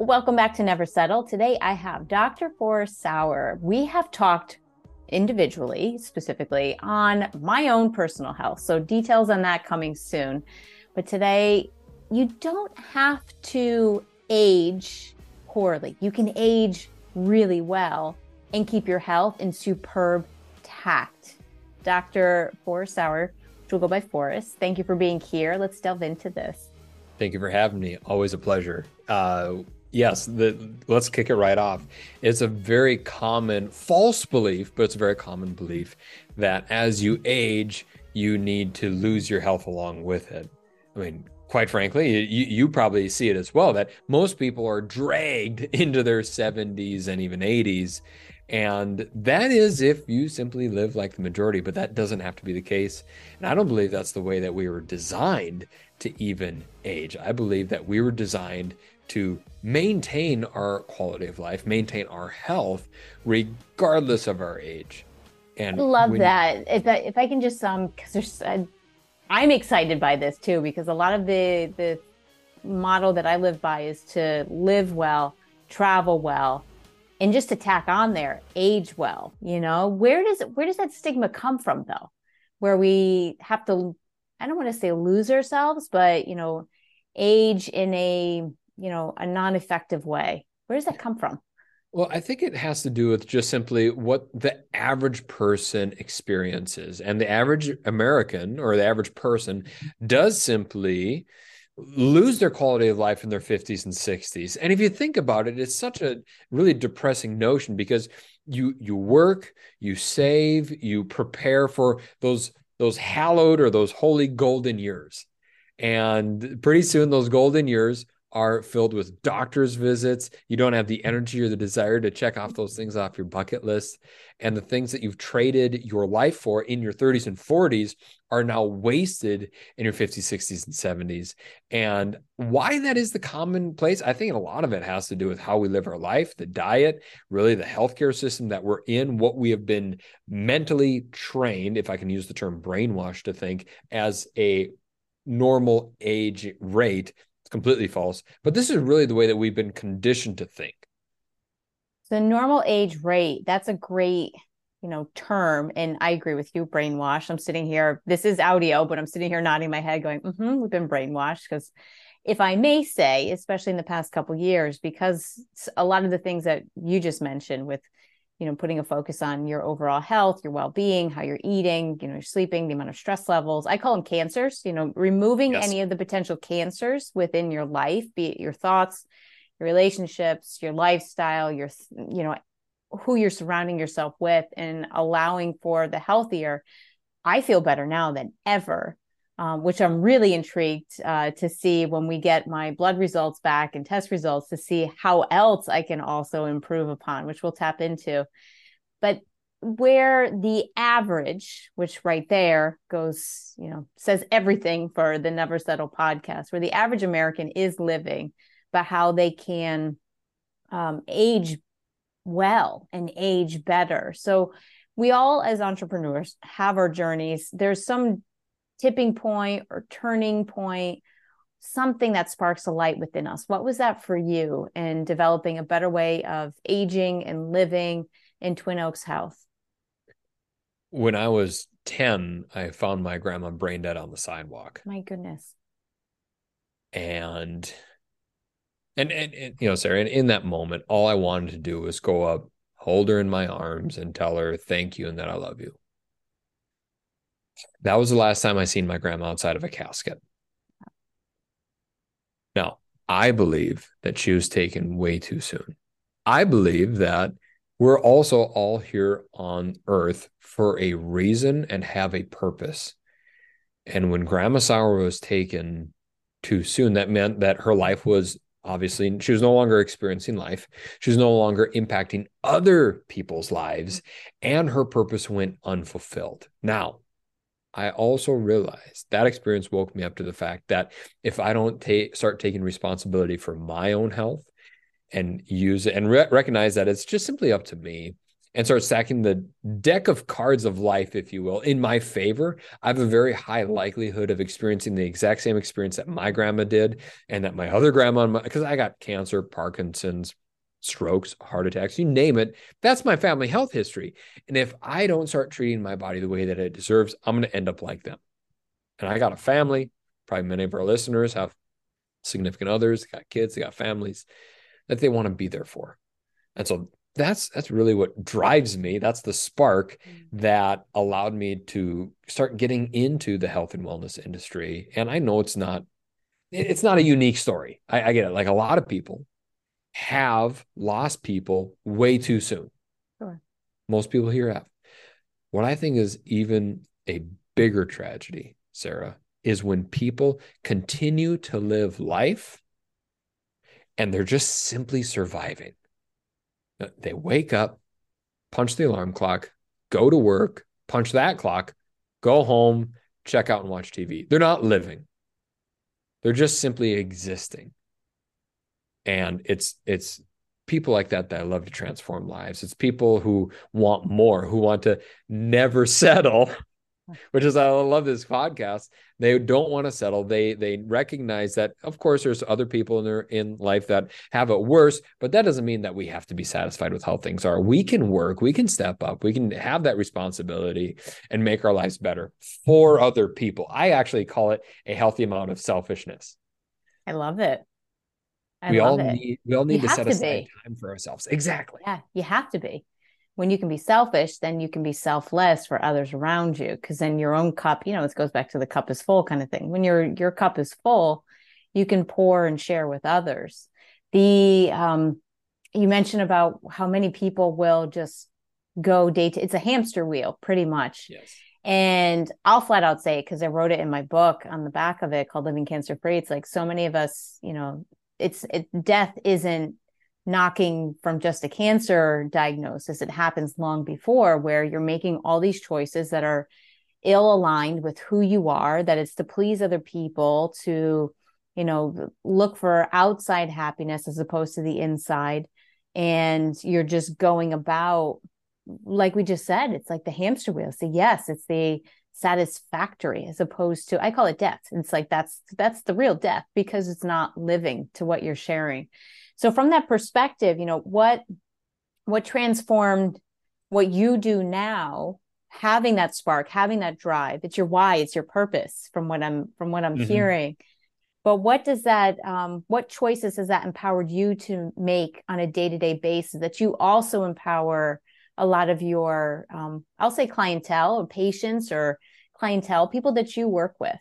Welcome back to Never Settle. Today I have Dr. Forrest Sauer. We have talked individually, specifically on my own personal health. So, details on that coming soon. But today, you don't have to age poorly. You can age really well and keep your health in superb tact. Dr. Forrest Sauer, which will go by Forrest, thank you for being here. Let's delve into this. Thank you for having me. Always a pleasure. Uh, yes, the, let's kick it right off. It's a very common false belief, but it's a very common belief that as you age, you need to lose your health along with it. I mean, quite frankly, you, you probably see it as well that most people are dragged into their 70s and even 80s. And that is if you simply live like the majority, but that doesn't have to be the case. And I don't believe that's the way that we were designed to even age. I believe that we were designed to maintain our quality of life, maintain our health, regardless of our age. And I love when, that. If I, if I can just um, because there's, uh, I'm excited by this too because a lot of the the model that I live by is to live well, travel well, and just to tack on there, age well. You know, where does where does that stigma come from though? Where we have to, I don't want to say lose ourselves, but you know, age in a you know a non-effective way. Where does that come from? Well i think it has to do with just simply what the average person experiences. And the average american or the average person does simply lose their quality of life in their 50s and 60s and if you think about it it's such a really depressing notion because you you work you save you prepare for those those hallowed or those holy golden years. And pretty soon those golden years are filled with doctor's visits. You don't have the mm-hmm. energy or the desire to check off those mm-hmm. things off your bucket list. And the things that you've traded your life for in your 30s and 40s are now wasted in your 50s, 60s, and 70s. And why that is the commonplace, I think a lot of it has to do with how we live our life, the diet, really the healthcare system that we're in, what we have been mentally trained, if I can use the term brainwashed, to think as a normal age rate it's completely false. But this is really the way that we've been conditioned to think. The normal age rate, that's a great, you know, term. And I agree with you, brainwash. I'm sitting here, this is audio, but I'm sitting here nodding my head going, mm-hmm, we've been brainwashed. Because if I may say, especially in the past couple years, because a lot of the things that you just mentioned with you know putting a focus on your overall health your well-being how you're eating you know you're sleeping the amount of stress levels i call them cancers you know removing yes. any of the potential cancers within your life be it your thoughts your relationships your lifestyle your you know who you're surrounding yourself with and allowing for the healthier i feel better now than ever um, which I'm really intrigued uh, to see when we get my blood results back and test results to see how else I can also improve upon, which we'll tap into. But where the average, which right there goes, you know, says everything for the Never Settle podcast, where the average American is living, but how they can um, age well and age better. So we all, as entrepreneurs, have our journeys. There's some tipping point or turning point, something that sparks a light within us. What was that for you in developing a better way of aging and living in Twin Oaks Health? When I was 10, I found my grandma brain dead on the sidewalk. My goodness. And and, and, and you know, Sara, and in that moment, all I wanted to do was go up, hold her in my arms, and tell her thank you and that I love you. That was the last time I seen my grandma outside of a casket. Now, I believe that she was taken way too soon. I believe that we're also all here on earth for a reason and have a purpose. And when Grandma Sauer was taken too soon, that meant that her life was obviously, she was no longer experiencing life. She was no longer impacting other people's lives, and her purpose went unfulfilled. Now, I also realized that experience woke me up to the fact that if I don't take start taking responsibility for my own health and use it and re- recognize that it's just simply up to me and start stacking the deck of cards of life, if you will, in my favor, I have a very high likelihood of experiencing the exact same experience that my grandma did and that my other grandma, because I got cancer, Parkinson's, strokes, heart attacks, you name it. That's my family health history. And if I don't start treating my body the way that it deserves, I'm going to end up like them. And I got a family. Probably many of our listeners have significant others, got kids, they got families that they want to be there for. And so that's that's really what drives me that's the spark mm. that allowed me to start getting into the health and wellness industry and i know it's not it's not a unique story I, I, get it like a lot of people have lost people way too soon sure. most people here have what i think is even a bigger tragedy sara is when people continue to live life and they're just simply surviving uh, they wake up, punch the alarm clock, go to work, punch that clock, go home, check out and watch TV. They're not living. They're just simply existing. And it's it's people like that that I love to transform lives. It's people who want more, who want to never settle which is I love this podcast. They don't want to settle. They they recognize that of course there's other people in their in life that have it worse, but that doesn't mean that we have to be satisfied with how things are. We can work, we can step up, we can have that responsibility and make our lives better for other people. I actually call it a healthy amount of selfishness. I love it. I we all it. need we all need you to set to aside be. time for ourselves. Exactly. Yeah, you have to be when you can be selfish, then you can be selfless for others around you. Cause then your own cup, you know, this goes back to the cup is full kind of thing. When your your cup is full, you can pour and share with others. The um you mentioned about how many people will just go date it's a hamster wheel pretty much. Yes. And I'll flat out say it because I wrote it in my book on the back of it called Living Cancer Free. It's like so many of us, you know, it's it, death isn't knocking from just a cancer diagnosis. It happens long before where you're making all these choices that are ill aligned with who you are, that it's to please other people, to, you know, look for outside happiness as opposed to the inside. And you're just going about, like we just said, it's like the hamster wheel. So, yes, it's the satisfactory as opposed to i call it death. It's like that's that's the real death because it's not living to what you're sharing. So from that perspective you know what what transformed what you do now having that spark having that drive it's your why it's your purpose from what i'm from what i'm mm-hmm. hearing. But what does that um, what choices has that empowered you to make on a day-to-day basis that you also empower a lot of your um, i'll say clientele or patients or clientele people that you work with?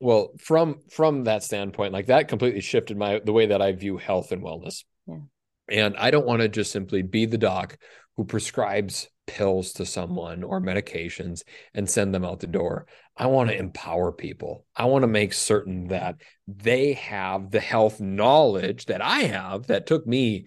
Well from from that standpoint like that completely shifted my the way that i view health and wellness. Yeah. and i don't want to just simply be the doc who prescribes pills to someone or medications and send them out the door. I want to empower people. I want to make certain that they have the health knowledge that i have that took me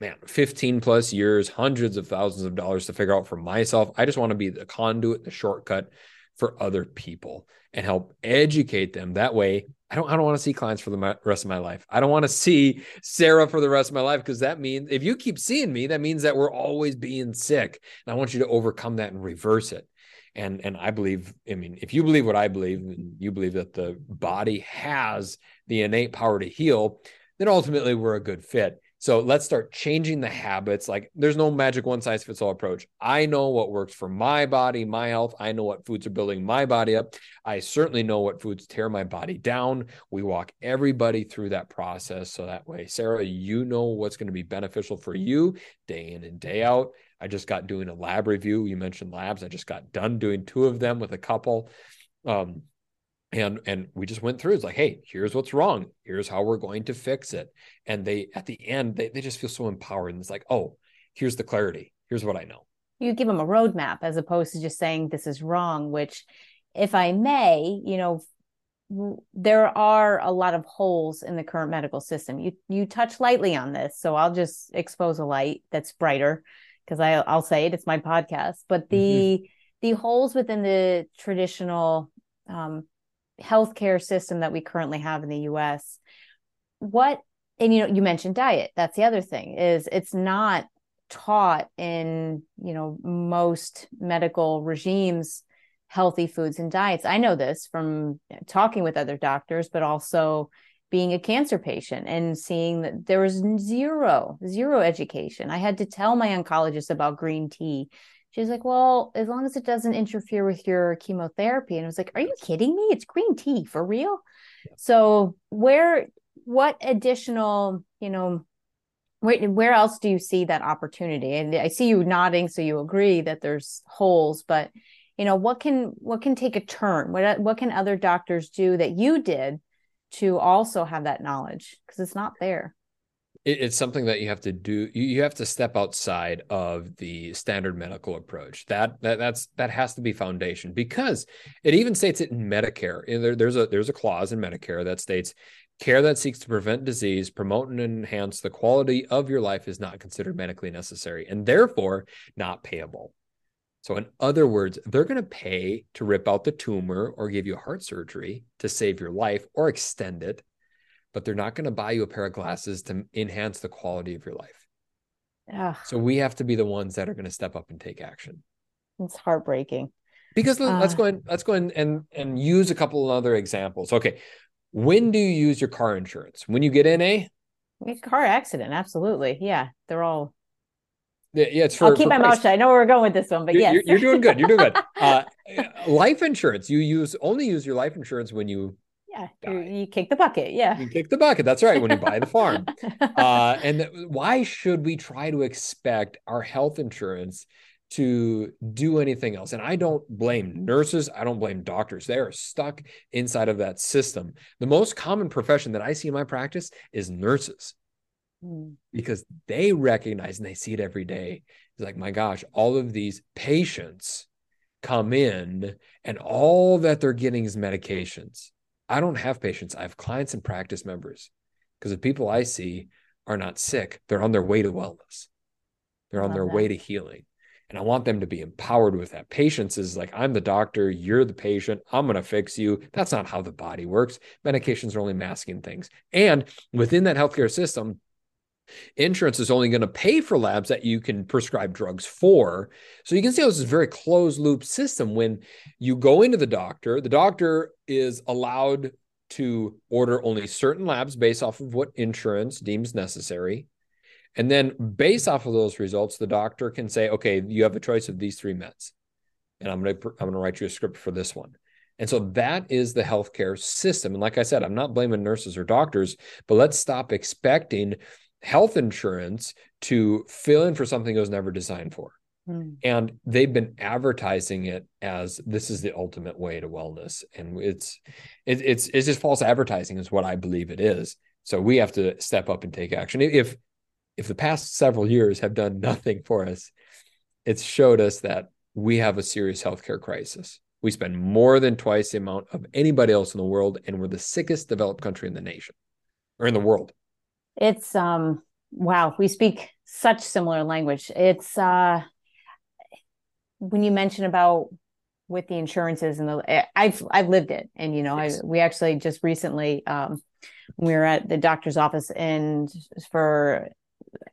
man 15 plus years hundreds of thousands of dollars to figure out for myself. I just want to be the conduit the shortcut for other people and help educate them. That way i don't i don't want to see clients for the rest of my life. I don't want to see sara for the rest of my life because that means if you keep seeing me that means that we're always being sick. And i want you to overcome that and reverse it. And and i believe i mean if you believe what i believe and you believe that the body has the innate power to heal then ultimately we're a good fit so let's start changing the habits. Like there's no magic one size fits all approach. I know what works for my body, my health. I know what foods are building my body up. I certainly know what foods tear my body down. We walk everybody through that process. So that way, Sara, you know what's going to be beneficial for you day in and day out. I just got doing a lab review. You mentioned labs. I just got done doing two of them with a couple. Um, and and we just went through it's like hey here's what's wrong. Here's how we're going to fix it. And they at the end they, they just feel so empowered and it's like oh here's the clarity. Here's what i know. You give them a roadmap as opposed to just saying this is wrong which if i may you know there are a lot of holes in the current medical system. You you touch lightly on this so i'll just expose a light that's brighter because I, i'll say it it's my podcast. But the mm-hmm. the holes within the traditional um, healthcare system that we currently have in the US. What and you know you mentioned diet. That's the other thing is it's not taught in you know most medical regimes healthy foods and diets i know this from talking with other doctors but also being a cancer patient and seeing that there was zero zero education i had to tell my oncologist about green tea she's like well as long as it doesn't interfere with your chemotherapy. And i was like are you kidding me? It's green tea for real? Yeah. so where what additional you know where, where else do you see that opportunity? And i see you nodding so you agree that there's holes but you know what can what can take a turn? What what can other doctors do that you did to also have that knowledge? Because it's not there it's something that you have to do you have to step outside of the standard medical approach that, that that's that has to be foundation because it even states it in medicare there, there's a there's a clause in medicare that states Care that seeks to prevent disease, promote and enhance the quality of your life is not considered medically necessary and therefore not payable. So, in other words, they're going to pay to rip out the tumor or give you heart surgery to save your life or extend it, but they're not going to buy you a pair of glasses to enhance the quality of your life. Ugh. So, we have to be the ones that are going to step up and take action. It's heartbreaking. Because uh, let's go in, let's go in and and use a couple of other examples. Okay, when do you use your car insurance? When you get in a car accident? Absolutely. Yeah, they're all. Yeah, yeah it's for. I'll keep my mouth shut. I know where we're going with this one, but you're, yes, you're, you're, doing good. You're doing good. Uh, life insurance. You use only use your life insurance when you. Yeah, you kick the bucket. Yeah, you kick the bucket. That's right. When you buy the farm, uh, and th- why should we try to expect our health insurance to do anything else. And I don't blame nurses. I don't blame doctors. They are stuck inside of that system. The most common profession that I see in my practice is nurses mm. because they recognize and they see it every day. It's like, my gosh, all of these patients come in and all that they're getting is medications. I don't have patients. I have clients and practice members because the people I see are not sick. They're on their way to wellness. They're on their that. way to healing. And I want them to be empowered with that. Patience is like, I'm the doctor, you're the patient, I'm going to fix you. That's not how the body works. Medications are only masking things. And within that healthcare system, insurance is only going to pay for labs that you can prescribe drugs for. So you can see how this is a very closed loop system. When you go into the doctor, the doctor is allowed to order only certain labs based off of what insurance deems necessary. And then based off of those results, the doctor can say, okay, you have a choice of these three meds. And I'm going to I'm going to write you a script for this one. And so that is the healthcare system. And like I said, I'm not blaming nurses or doctors, but let's stop expecting health insurance to fill in for something it was never designed for. Mm. And they've been advertising it as this is the ultimate way to wellness. And it's it, it's it's just false advertising is what I believe it is. So we have to step up and take action. If if the past several years have done nothing for us, it's showed us that we have a serious healthcare crisis. We spend more than twice the amount of anybody else in the world, and we're the sickest developed country in the nation or in the world. It's um wow, we speak such similar language. It's uh when you mention about with the insurances and the I've I've lived it and you know yes. I we actually just recently um we were at the doctor's office and for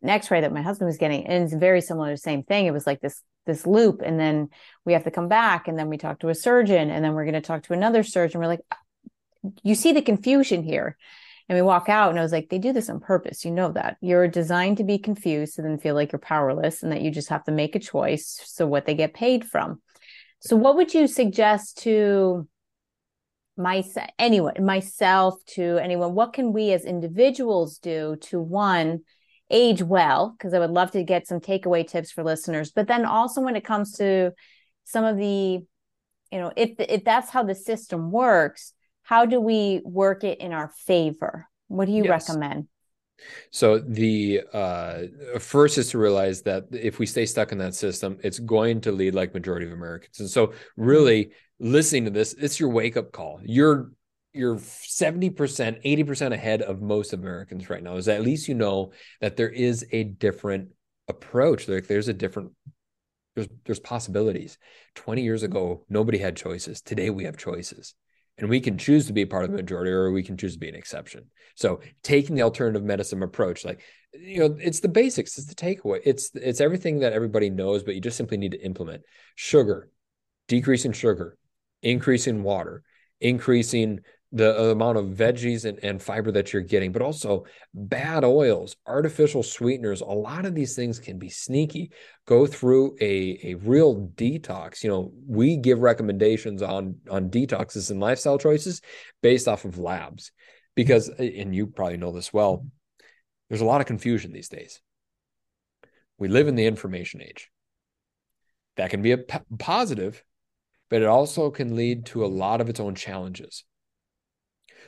an x-ray that my husband was getting and it's very similar to the same thing it was like this this loop and then we have to come back and then we talk to a surgeon and then we're going to talk to another surgeon we're like you see the confusion here and we walk out and i was like they do this on purpose. You know that. You're designed to be confused and then feel like you're powerless and that you just have to make a choice so what they get paid from. So what would you suggest to my anyone myself to anyone? What can we as individuals do to one age well? Because i would love to get some takeaway tips for listeners but then also when it comes to some of the you know if if that's how the system works how do we work it in our favor what do you yes. recommend so the uh, first is to realize that if we stay stuck in that system, it's going to lead like majority of Americans. And so really listening to this, it's your wake up call. You're you're 70%, 80% ahead of most Americans right now. Is at least you know that there is a different approach. Like there's a different there's there's possibilities. 20 years ago, nobody had choices. Today we have choices. And we can choose to be part of the majority or we can choose to be an exception. So taking the alternative medicine approach like you know it's the basics it's the takeaway it's it's everything that everybody knows but you just simply need to implement. Sugar decreasing sugar increasing water increasing the amount of veggies and, and fiber that you're getting, but also bad oils, artificial sweeteners. A lot of these things can be sneaky. Go through a, a real detox. You know, we give recommendations on, on detoxes and lifestyle choices based off of labs because, and you probably know this well, there's a lot of confusion these days. We live in the information age. That can be a p- positive, but it also can lead to a lot of its own challenges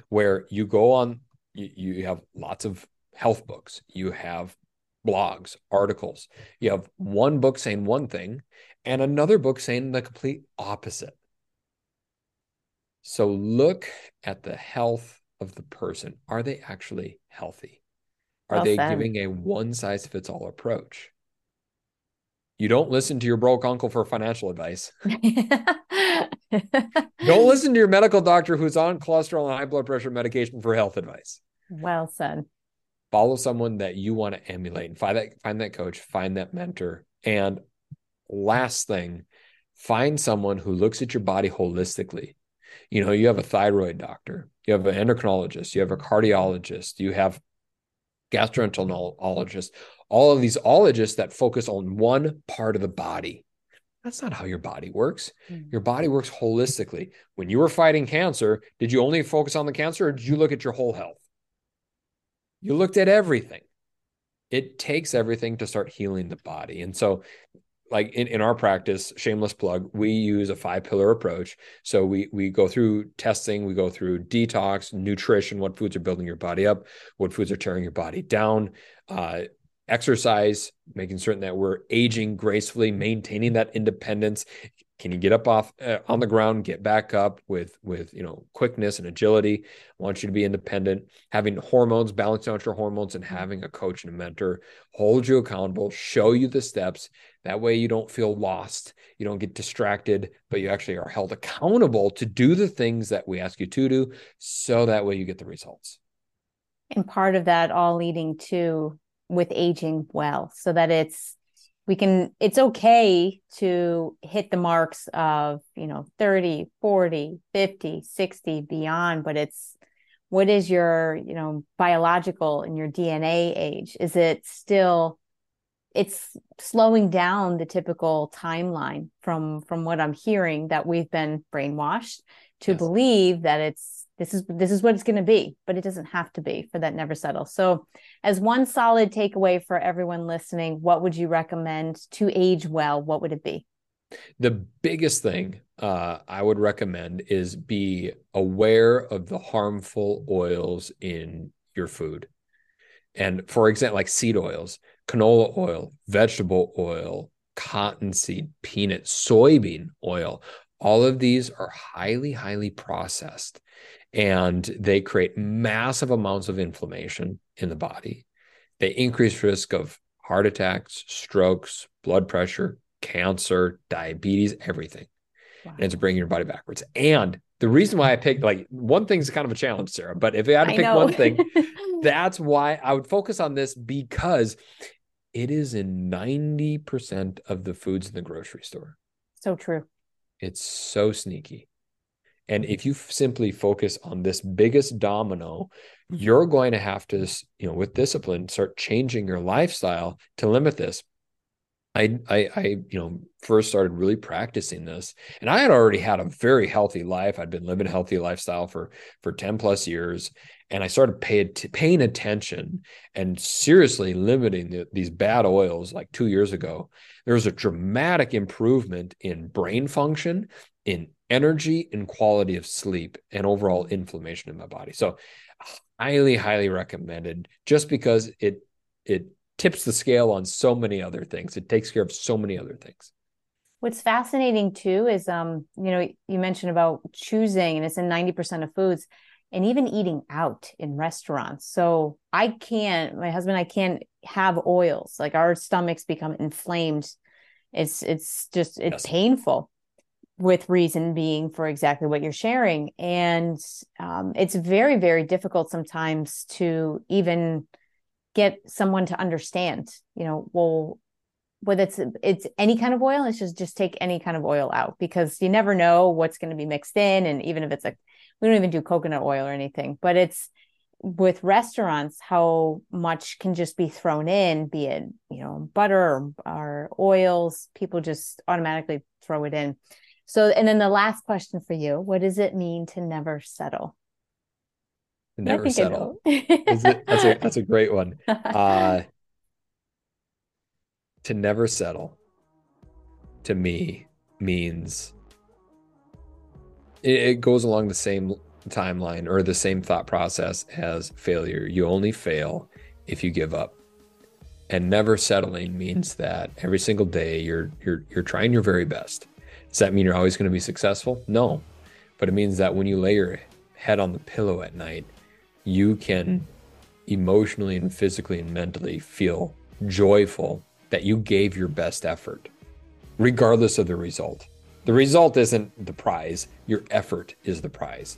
where you go on, you, you have lots of health books, you have blogs, articles, you have one book saying one thing and another book saying the complete opposite. So look at the health of the person. Are they actually healthy? Are well they said. giving a one size fits all approach? You don't listen to your broke uncle for financial advice. Don't listen to your medical doctor who's on cholesterol and high blood pressure medication for health advice. Well said. Follow someone that you want to emulate and find that find that coach, find that mentor. And last thing, find someone who looks at your body holistically. You know, you have a thyroid doctor, you have an endocrinologist, you have a cardiologist, you have gastroenterologist, all of these ologists that focus on one part of the body. That's not how your body works. Mm. Your body works holistically. When you were fighting cancer, did you only focus on the cancer or did you look at your whole health? You looked at everything. It takes everything to start healing the body. And so, like in, in our practice, shameless plug, we use a five pillar approach. So we we go through testing, we go through detox, nutrition, what foods are building your body up, what foods are tearing your body down, uh, exercise, making certain that we're aging gracefully, maintaining that independence. Can you get up off uh, on the ground, get back up with with you know quickness and agility? I want you to be independent, having hormones, balancing out your hormones, and having a coach and a mentor hold you accountable, show you the steps. That way, you don't feel lost, you don't get distracted, but you actually are held accountable to do the things that we ask you to do. So that way, you get the results. And part of that all leading to with aging well so that it's we can it's okay to hit the marks of you know 30 40 50 60 beyond but it's what is your you know biological and your dna age? Is it still it's slowing down the typical timeline from from what i'm hearing that we've been brainwashed to yes. believe that it's this is this is what it's going to be but it doesn't have to be for that never settle. So as one solid takeaway for everyone listening what would you recommend to age well? What would it be? The biggest thing uh, i would recommend is be aware of the harmful oils in your food. And for example like seed oils canola oil vegetable oil cottonseed peanut soybean oil all of these are highly highly processed and they create massive amounts of inflammation in the body. They increase risk of heart attacks, strokes, blood pressure, cancer, diabetes, everything. Wow. And it's bringing your body backwards. And the reason why I picked like one thing's kind of a challenge, Sara, but if I had to pick one thing, that's why I would focus on this because it is in 90% of the foods in the grocery store. So true. It's so sneaky. And mm-hmm. if you simply focus on this biggest domino, mm-hmm. you're going to have to, you know, with discipline, start changing your lifestyle to limit this. I, I, I, you know, first started really practicing this, and I had already had a very healthy life. I'd been living a healthy lifestyle for for ten plus years, and I started pay, paying attention and seriously limiting the, these bad oils like two years ago. There was a dramatic improvement in brain function, in energy and quality of sleep and overall inflammation in my body. So highly, highly recommended just because it it tips the scale on so many other things. It takes care of so many other things. What's fascinating too is um, you know, you mentioned about choosing and it's in 90% of foods and even eating out in restaurants. So I can't, my husband, I can't have oils. Like our stomachs become inflamed. It's it's just it's yes. painful with reason being for exactly what you're sharing. And um, it's very, very difficult sometimes to even get someone to understand, you know, well, whether it's it's any kind of oil, it's just just take any kind of oil out because you never know what's going to be mixed in. And even if it's like we don't even do coconut oil or anything, but it's with restaurants how much can just be thrown in, be it, you know, butter or, or oils, people just automatically throw it in. So, and then the last question for you what does it mean to never settle? Never settle. that's, a, that's, a, that's a great one. Uh, to never settle to me means it, it goes along the same timeline or the same thought process as failure. You only fail if you give up. And never settling means that every single day you're you're you're trying your very best. Does that mean you're always going to be successful? No. But it means that when you lay your head on the pillow at night, you can emotionally and physically and mentally feel joyful that you gave your best effort, regardless of the result. The result isn't the prize, your effort is the prize.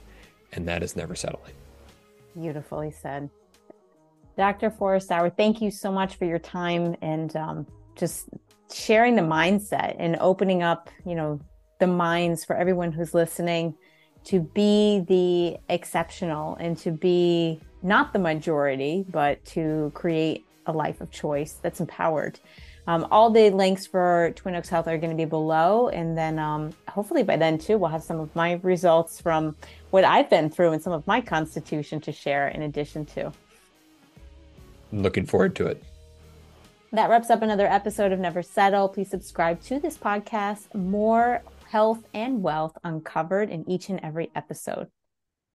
And that is never settling. Beautifully said. Dr. Forrest Sauer, thank you so much for your time and um, just sharing the mindset and opening up, you know, the minds for everyone who's listening to be the exceptional and to be not the majority, but to create a life of choice that's empowered. Um, all the links for Twin Oaks Health are going to be below. And then um, hopefully by then, too, we'll have some of my results from what I've been through and some of my constitution to share in addition to. looking forward to it. That wraps up another episode of Never Settle. Please subscribe to this podcast. More health and wealth uncovered in each and every episode.